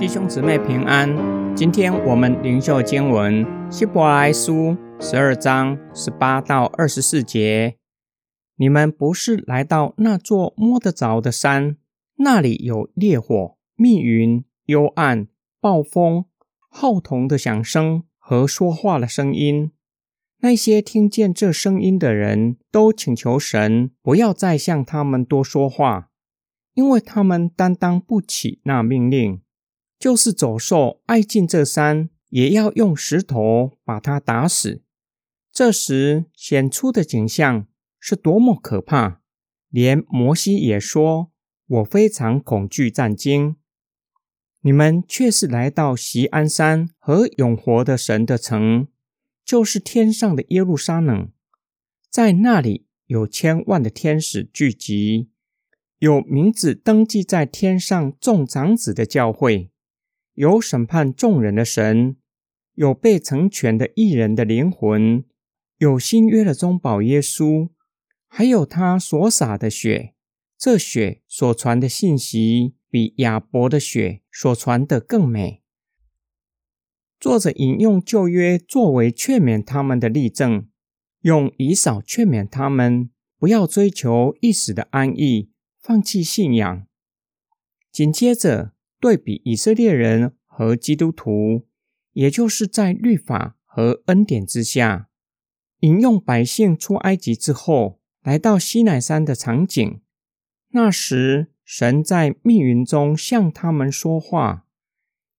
弟兄姊妹平安，今天我们灵修经文希伯来书十二章十八到二十四节。你们不是来到那座摸得着的山，那里有烈火、密云、幽暗、暴风、号筒的响声和说话的声音。那些听见这声音的人都请求神不要再向他们多说话，因为他们担当不起那命令。就是走兽爱进这山，也要用石头把它打死。这时显出的景象是多么可怕！连摩西也说：“我非常恐惧战惊。”你们却是来到锡安山和永活的神的城，就是天上的耶路撒冷，在那里有千万的天使聚集，有名字登记在天上众长子的教会。有审判众人的神，有被成全的艺人的灵魂，有新约的中保耶稣，还有他所洒的血。这血所传的信息，比亚伯的血所传的更美。作者引用旧约作为劝勉他们的例证，用以少劝勉他们不要追求一时的安逸，放弃信仰。紧接着。对比以色列人和基督徒，也就是在律法和恩典之下，引用百姓出埃及之后来到西奈山的场景。那时，神在密云中向他们说话，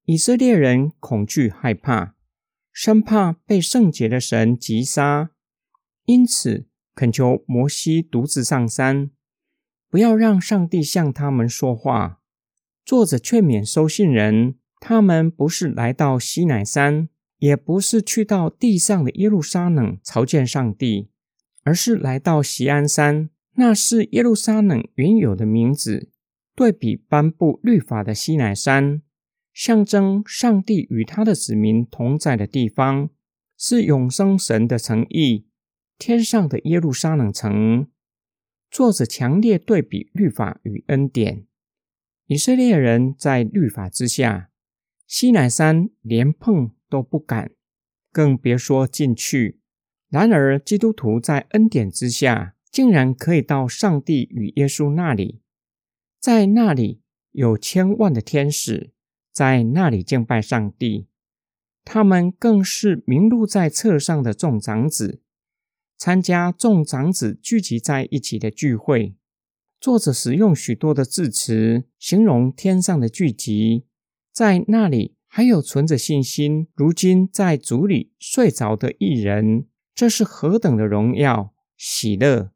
以色列人恐惧害怕，生怕被圣洁的神击杀，因此恳求摩西独自上山，不要让上帝向他们说话。作者劝勉收信人，他们不是来到西乃山，也不是去到地上的耶路撒冷朝见上帝，而是来到锡安山，那是耶路撒冷原有的名字。对比颁布律法的西乃山，象征上帝与他的子民同在的地方，是永生神的诚意，天上的耶路撒冷城。作者强烈对比律法与恩典。以色列人在律法之下，西乃山连碰都不敢，更别说进去。然而，基督徒在恩典之下，竟然可以到上帝与耶稣那里，在那里有千万的天使在那里敬拜上帝，他们更是名录在册上的众长子，参加众长子聚集在一起的聚会。作者使用许多的字词形容天上的聚集，在那里还有存着信心，如今在主里睡着的艺人，这是何等的荣耀喜乐！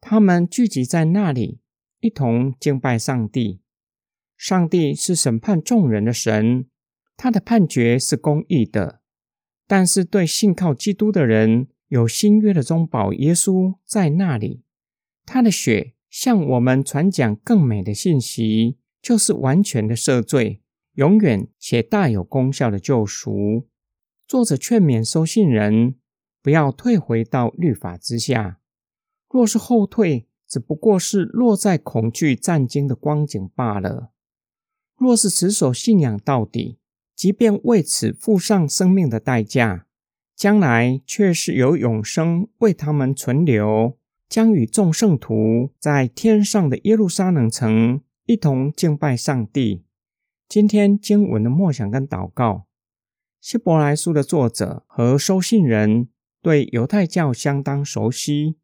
他们聚集在那里，一同敬拜上帝。上帝是审判众人的神，他的判决是公义的。但是对信靠基督的人，有新约的中保耶稣在那里，他的血。向我们传讲更美的信息，就是完全的赦罪，永远且大有功效的救赎。作者劝勉收信人不要退回到律法之下，若是后退，只不过是落在恐惧战惊的光景罢了。若是持守信仰到底，即便为此付上生命的代价，将来却是有永生为他们存留。将与众圣徒在天上的耶路撒冷城一同敬拜上帝。今天经文的默想跟祷告，希伯来书的作者和收信人对犹太教相当熟悉，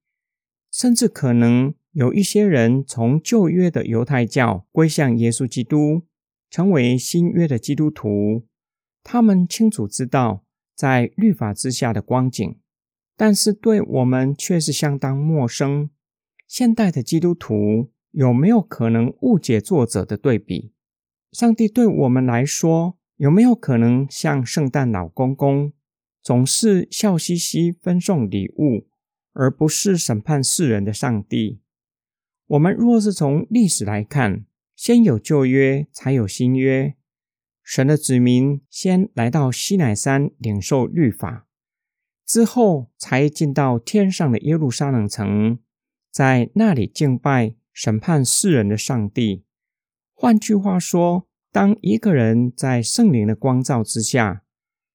甚至可能有一些人从旧约的犹太教归向耶稣基督，成为新约的基督徒。他们清楚知道在律法之下的光景。但是对我们却是相当陌生。现代的基督徒有没有可能误解作者的对比？上帝对我们来说有没有可能像圣诞老公公，总是笑嘻嘻分送礼物，而不是审判世人的上帝？我们若是从历史来看，先有旧约，才有新约。神的子民先来到西乃山领受律法。之后才进到天上的耶路撒冷城，在那里敬拜审判世人的上帝。换句话说，当一个人在圣灵的光照之下，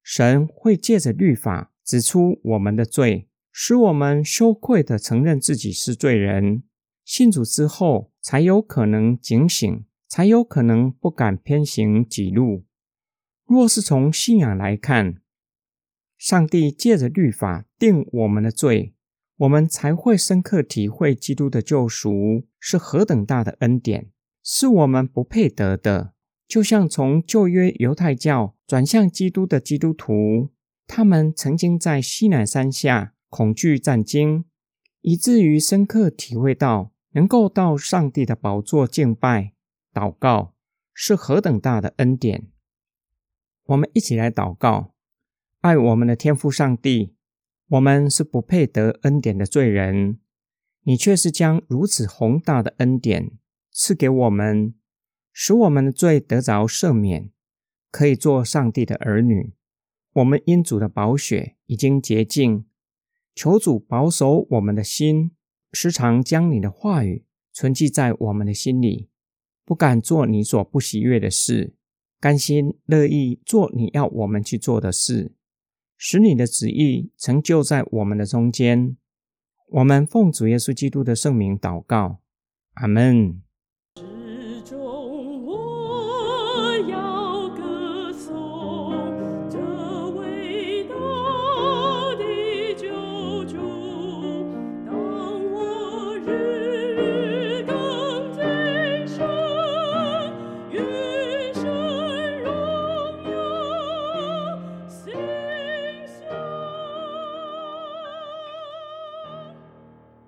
神会借着律法指出我们的罪，使我们羞愧的承认自己是罪人。信主之后，才有可能警醒，才有可能不敢偏行己路。若是从信仰来看，上帝借着律法定我们的罪，我们才会深刻体会基督的救赎是何等大的恩典，是我们不配得的。就像从旧约犹太教转向基督的基督徒，他们曾经在西南山下恐惧战惊，以至于深刻体会到能够到上帝的宝座敬拜、祷告是何等大的恩典。我们一起来祷告：爱我们的天父上帝，我们是不配得恩典的罪人，你却是将如此宏大的恩典赐给我们。使我们的罪得着赦免，可以做上帝的儿女。我们因主的宝血已经洁净，求主保守我们的心，时常将你的话语存记在我们的心里，不敢做你所不喜悦的事，甘心乐意做你要我们去做的事，使你的旨意成就在我们的中间。我们奉主耶稣基督的圣名祷告，阿门。